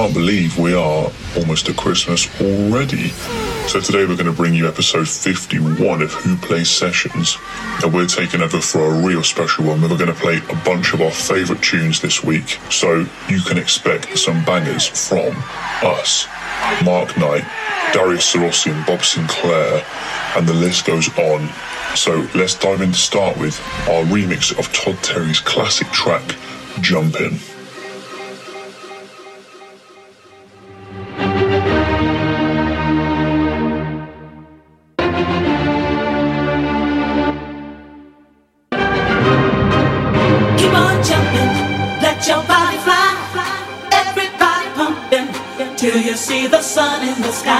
Can't believe we are almost at Christmas already. So today we're going to bring you episode 51 of Wh0 Plays Sessions. And we're taking over for a real special one. We're going to play a bunch of our favourite tunes this week. So you can expect some bangers from us, Mark Knight, Darius Syrossian, Bob Sinclar, and the list goes on. So let's dive in to start with our remix of Todd Terry's classic track, Jumpin'. Keep the sky.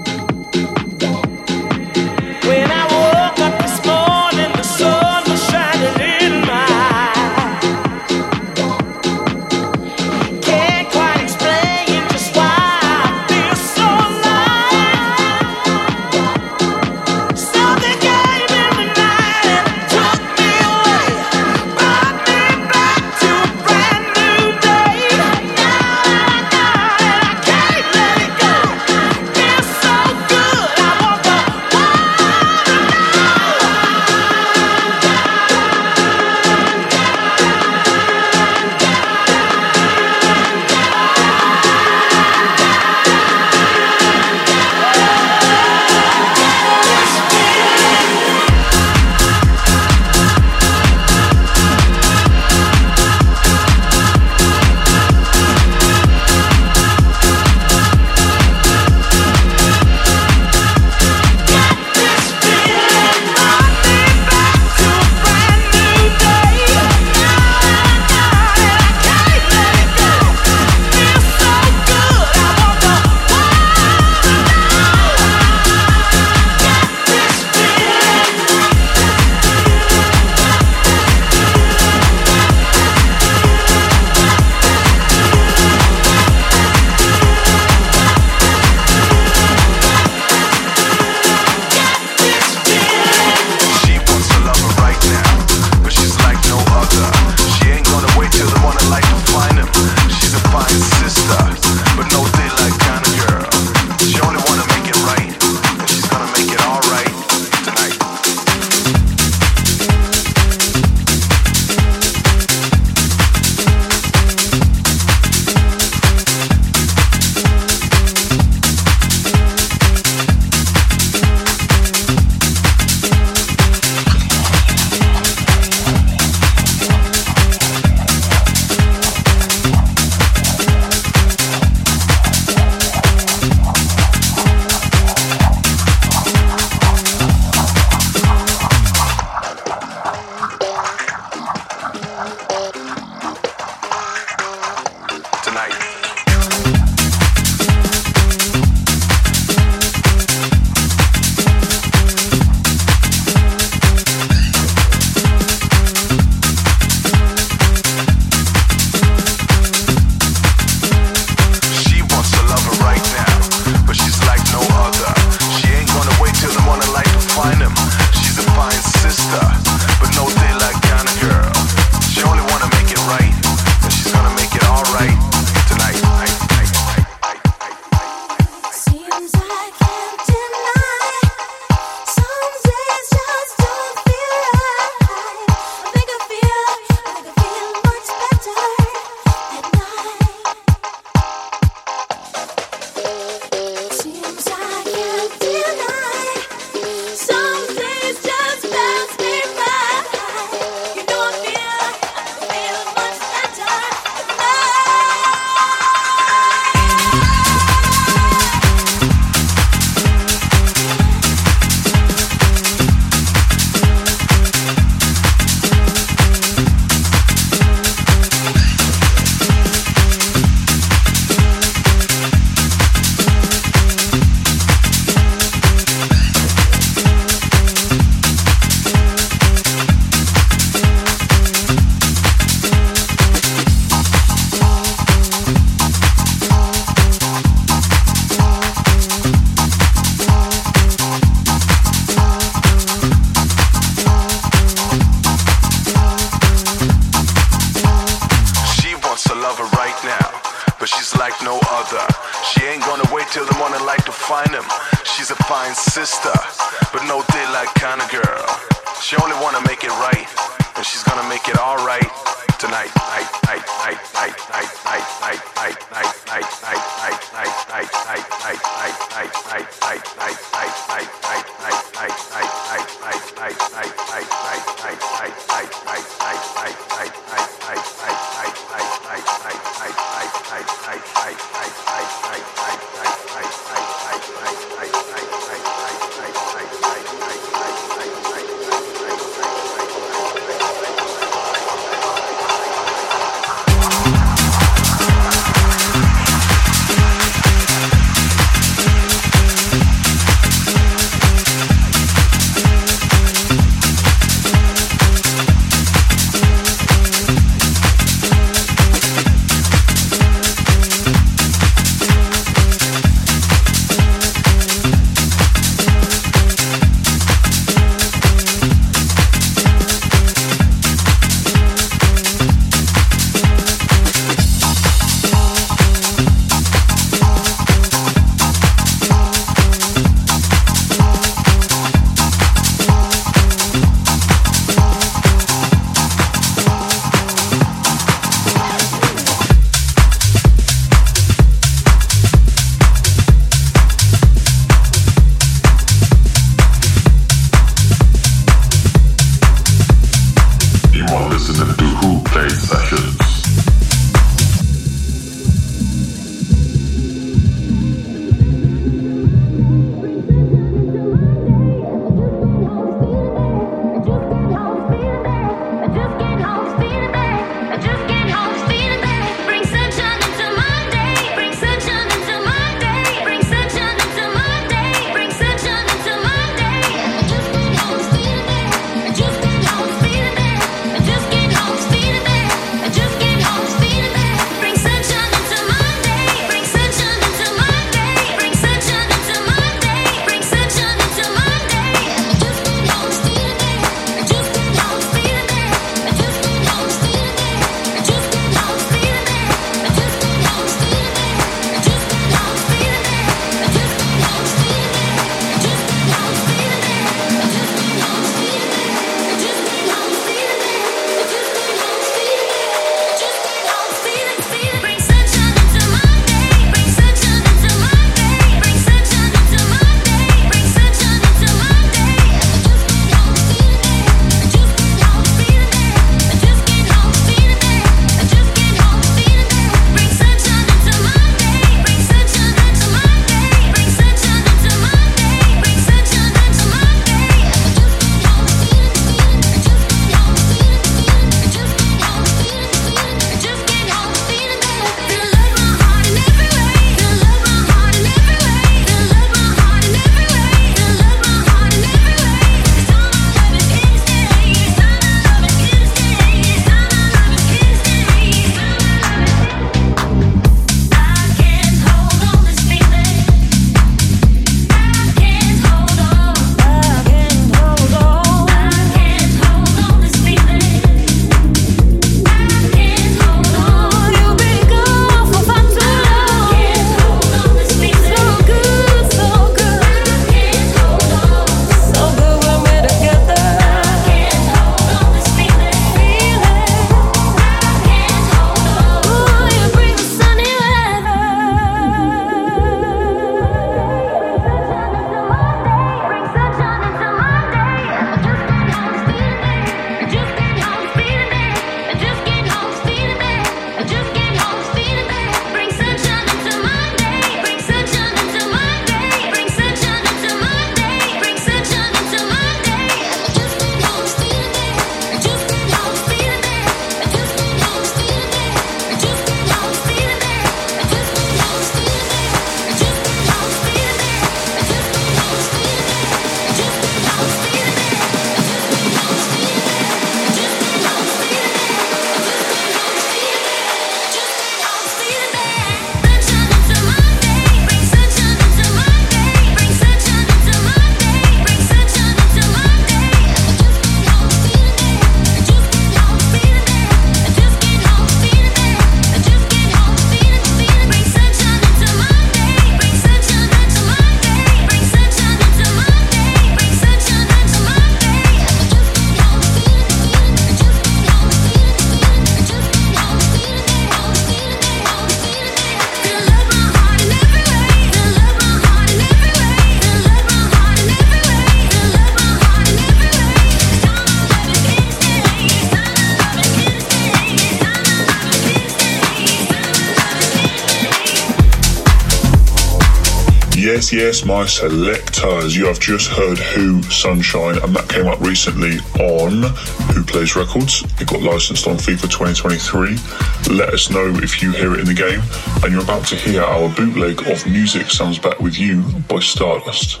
Yes, my selectors. You have just heard Who Sunshine, and that came up recently on Wh0 Plays Records. It got licensed on FIFA 2023. Let us know if you hear it in the game. And you're about to hear our bootleg of Music Sounds Better With You by Stardust.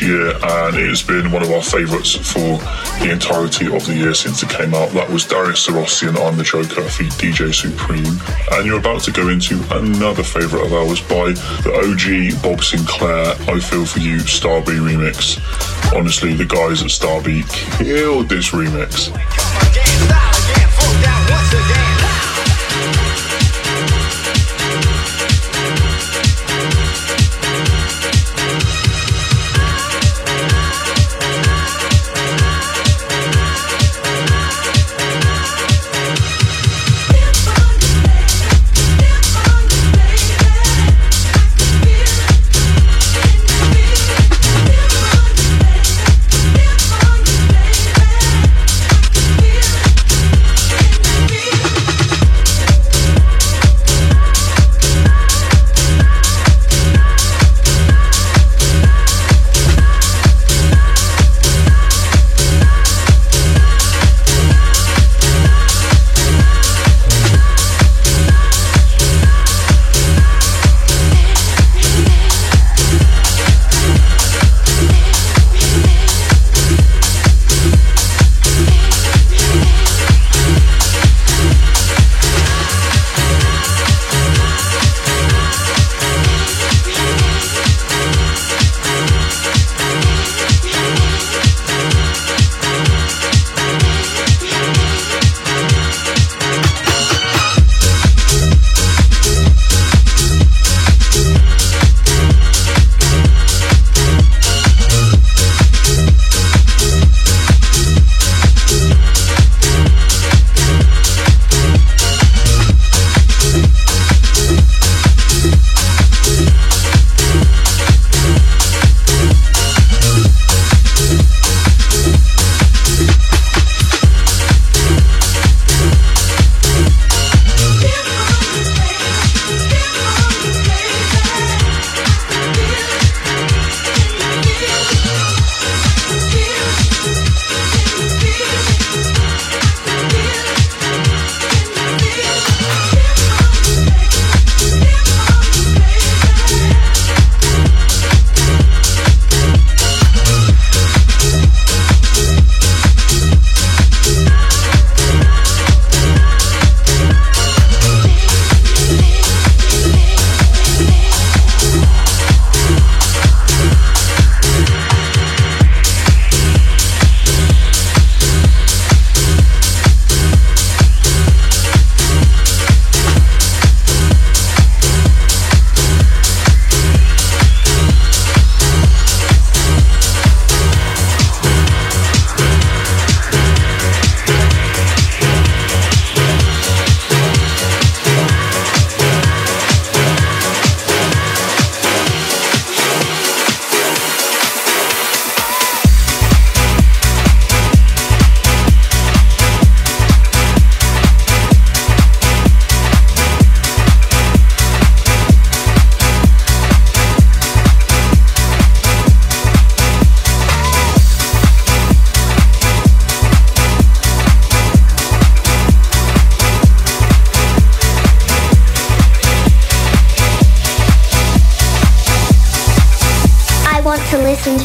Year, and it has been one of our favourites for the entirety of the year since it came out. That was Darius Syrossian I'm the Joker feat DJ Supreme. And you're about to go into another favourite of ours by the OG Bob Sinclar I Feel For You Starby remix. Honestly, the guys at Starby killed this remix.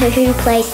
Wh0 Play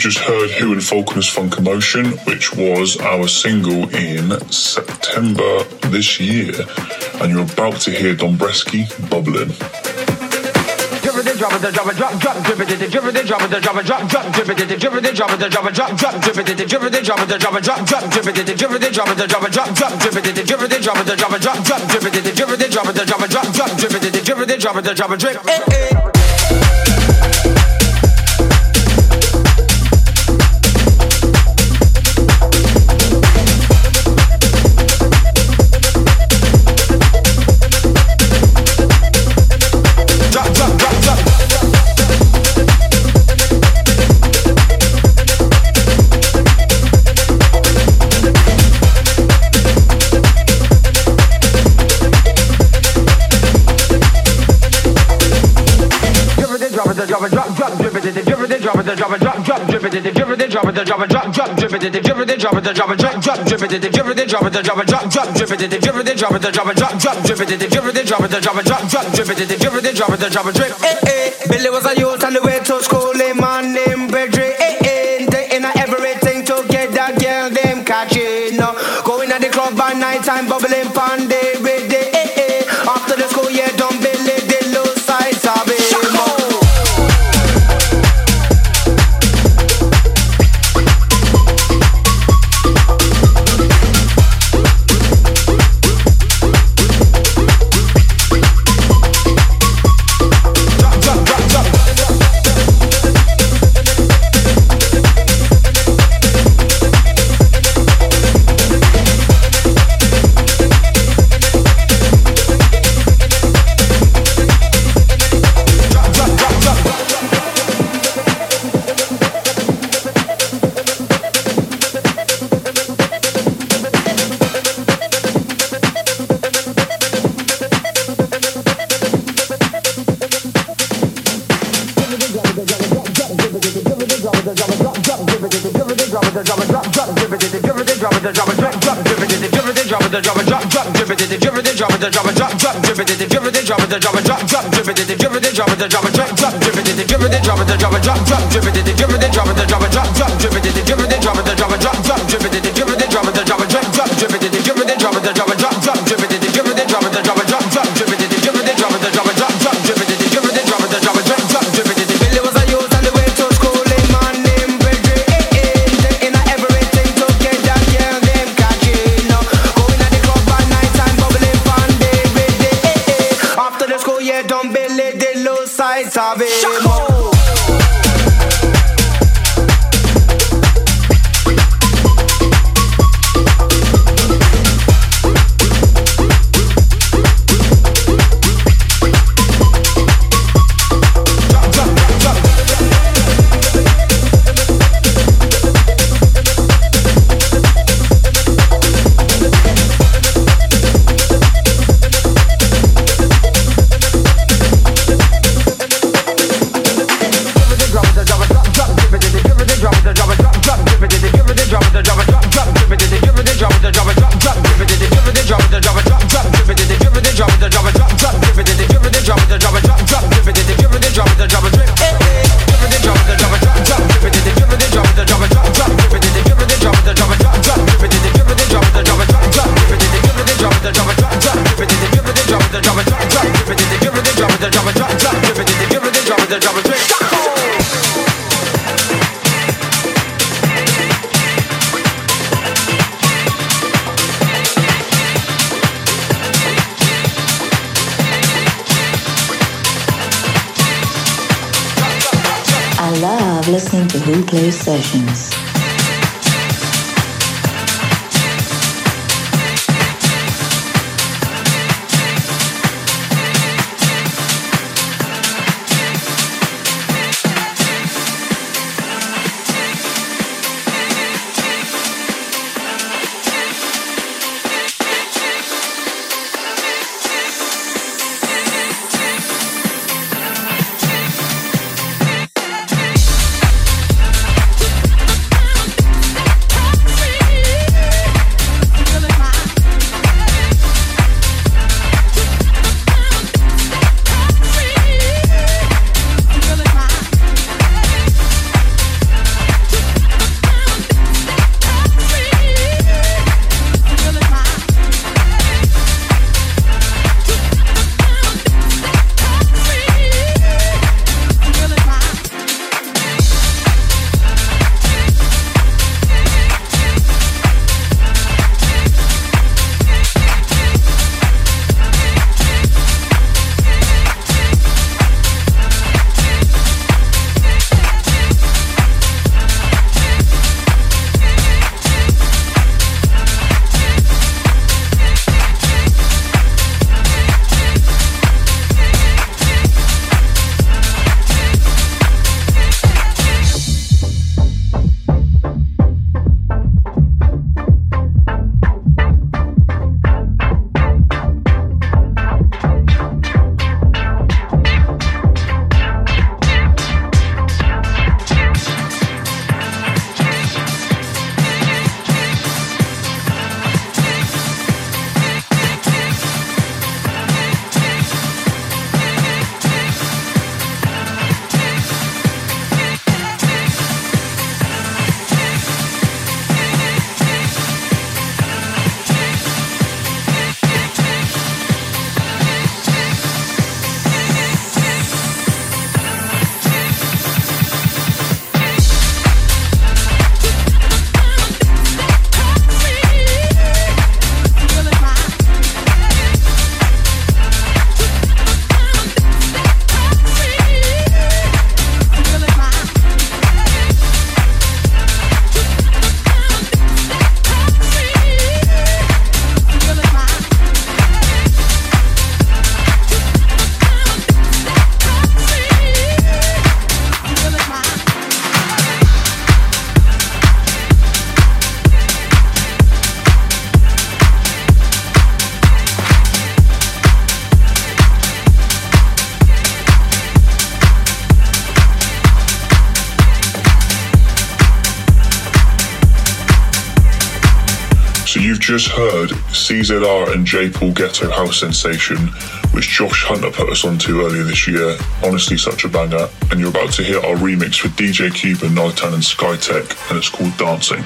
just heard Wh0 and Falconer's Funk Emotion, which was our single in September this year. And you're about to hear Dombresky bubbling drop it, drop, drop, drip it, drip it, drop it, drop it, drop, drop, drip it, drip it, drop it, drop it, drop, drop, drip it, drip it, drop it, drop it, drop, drop, drip it, drip it, drop it, drop it, drop, drop, drip it, drip it, drop it, drop it, drop, drop, drip it, drip it, drop it, drop it, drip. Eh eh, Billy was a youth on the way to school, a man named Bedri. Eh eh, in everything to get that girl them catching. Up. Going at the club by night time, bubbling pon So you've just heard CZR and J. Paul Ghetto House Sensation, which Josh Hunter put us onto earlier this year. Honestly, such a banger. And you're about to hear our remix with DJ Cuban, Neitan and Skytech, and it's called Dancing.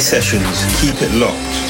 Sessions. Keep it locked.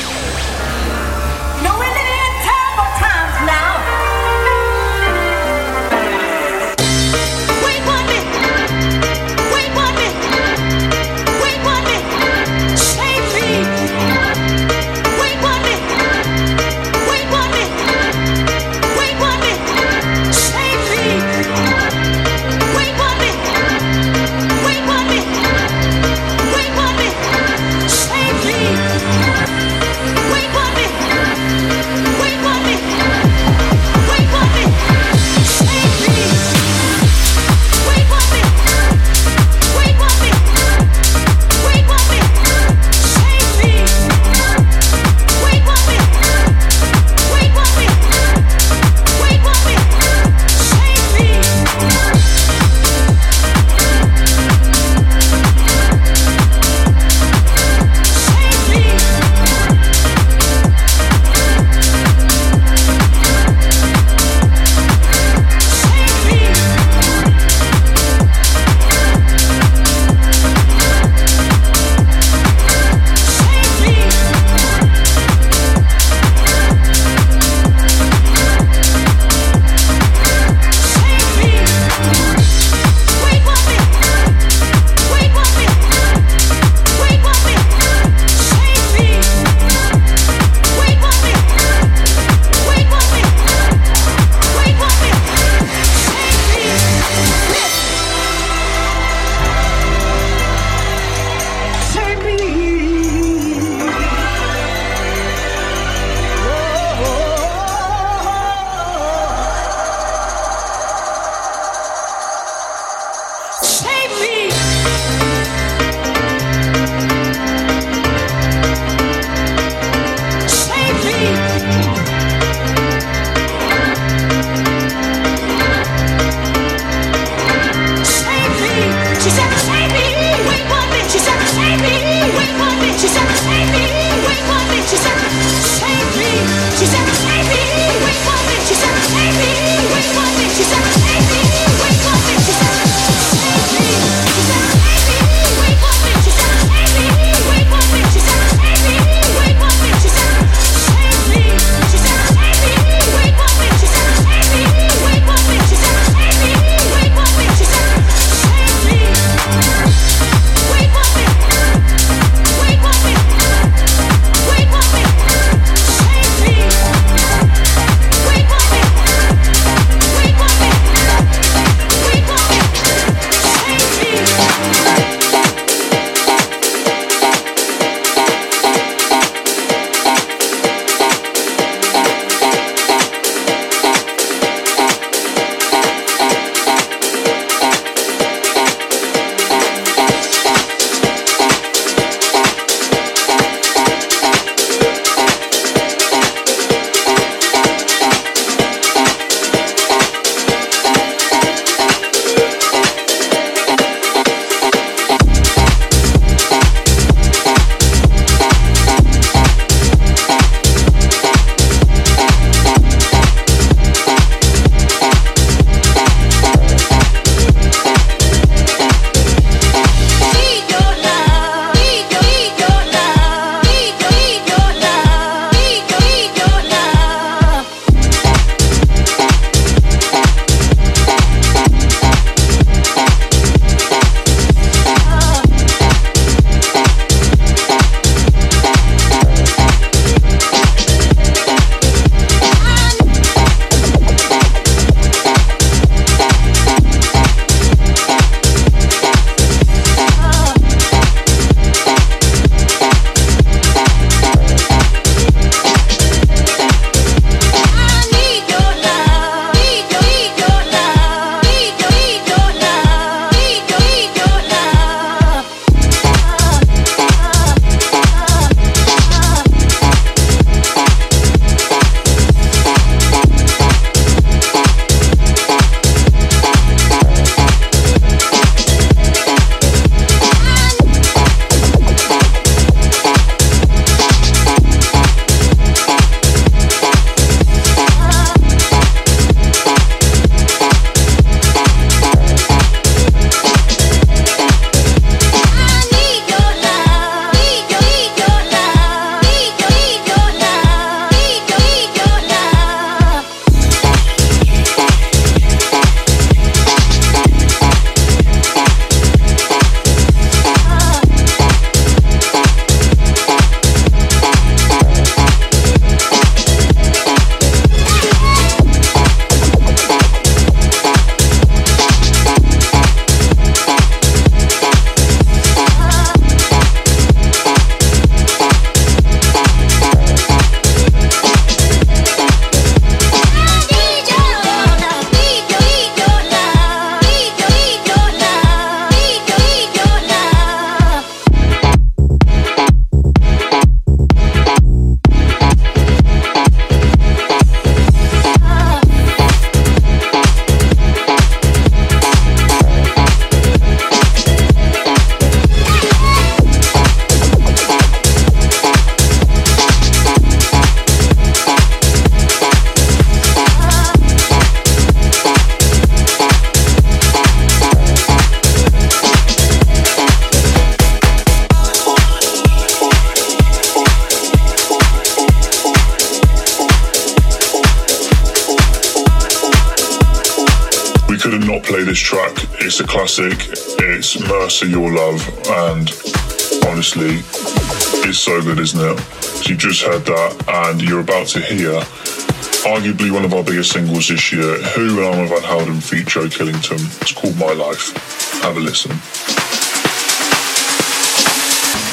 Mercy Your Love, and honestly, it's so good, isn't it? You just heard that, and you're about to hear arguably one of our biggest singles this year, Wh0 and Armand Van Helden feat Joe Killington. It's called My Life. Have a listen.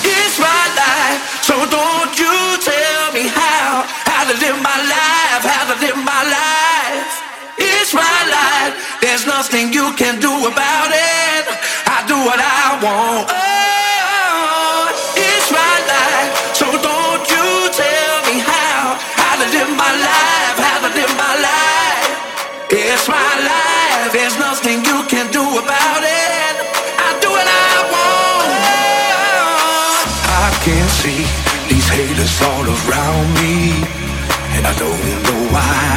It's my life, so don't you tell me how, how to live my life, how to live my life. It's my life, there's nothing you can do about it. What I want. Oh, it's my life, so don't you tell me how, how to live my life, how to live my life. It's my life, there's nothing you can do about it. I do what I want. Oh, I can see these haters all around me, and I don't know why.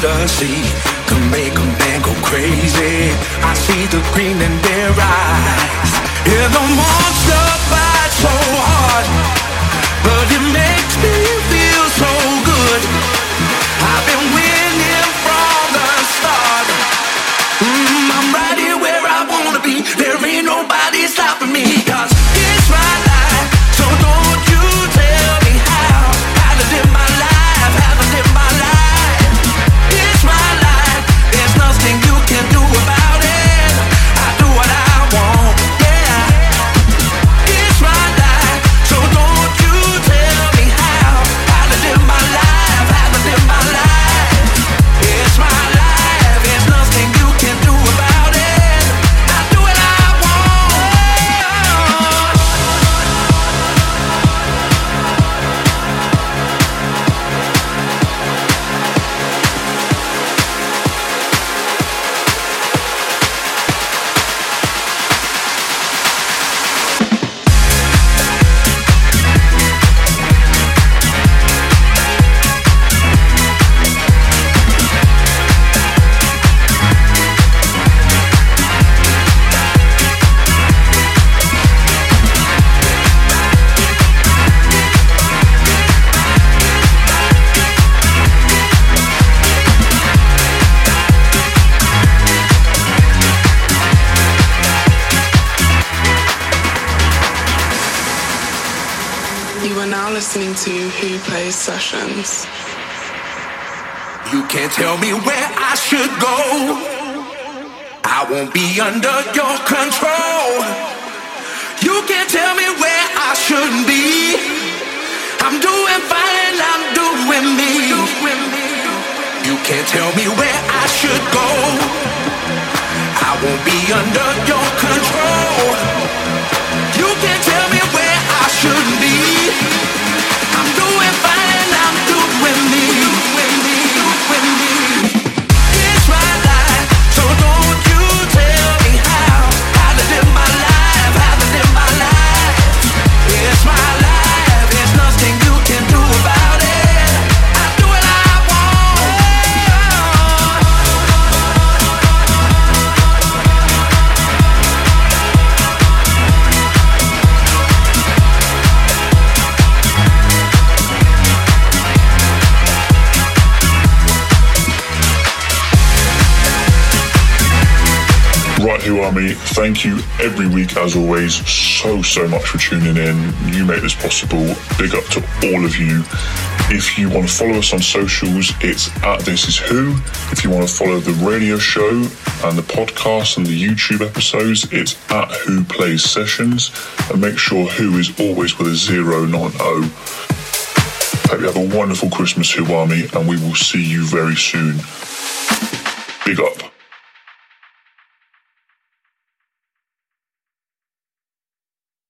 Jealousy can make a man go crazy. I see the green in their eyes. Yeah, the monster fights so hard, but it makes me feel so good. Listening to Wh0 Plays Sessions. You can't tell me where I should go. I won't be under your control. You can't tell me where I shouldn't be. I'm doing fine, I'm doing me. You can't tell me where I should go. I won't be under your control. Army, thank you every week as always so, so much for tuning in. You make this possible. Big up to all of you. If you want to follow us on socials, it's at This Is Wh0. If you want to follow the radio show and the podcast and the YouTube episodes, it's at Wh0 Plays Sessions. And make sure Wh0 is always with a zero, not O. Hope you have a wonderful Christmas, Army, and we will see you very soon. Big up.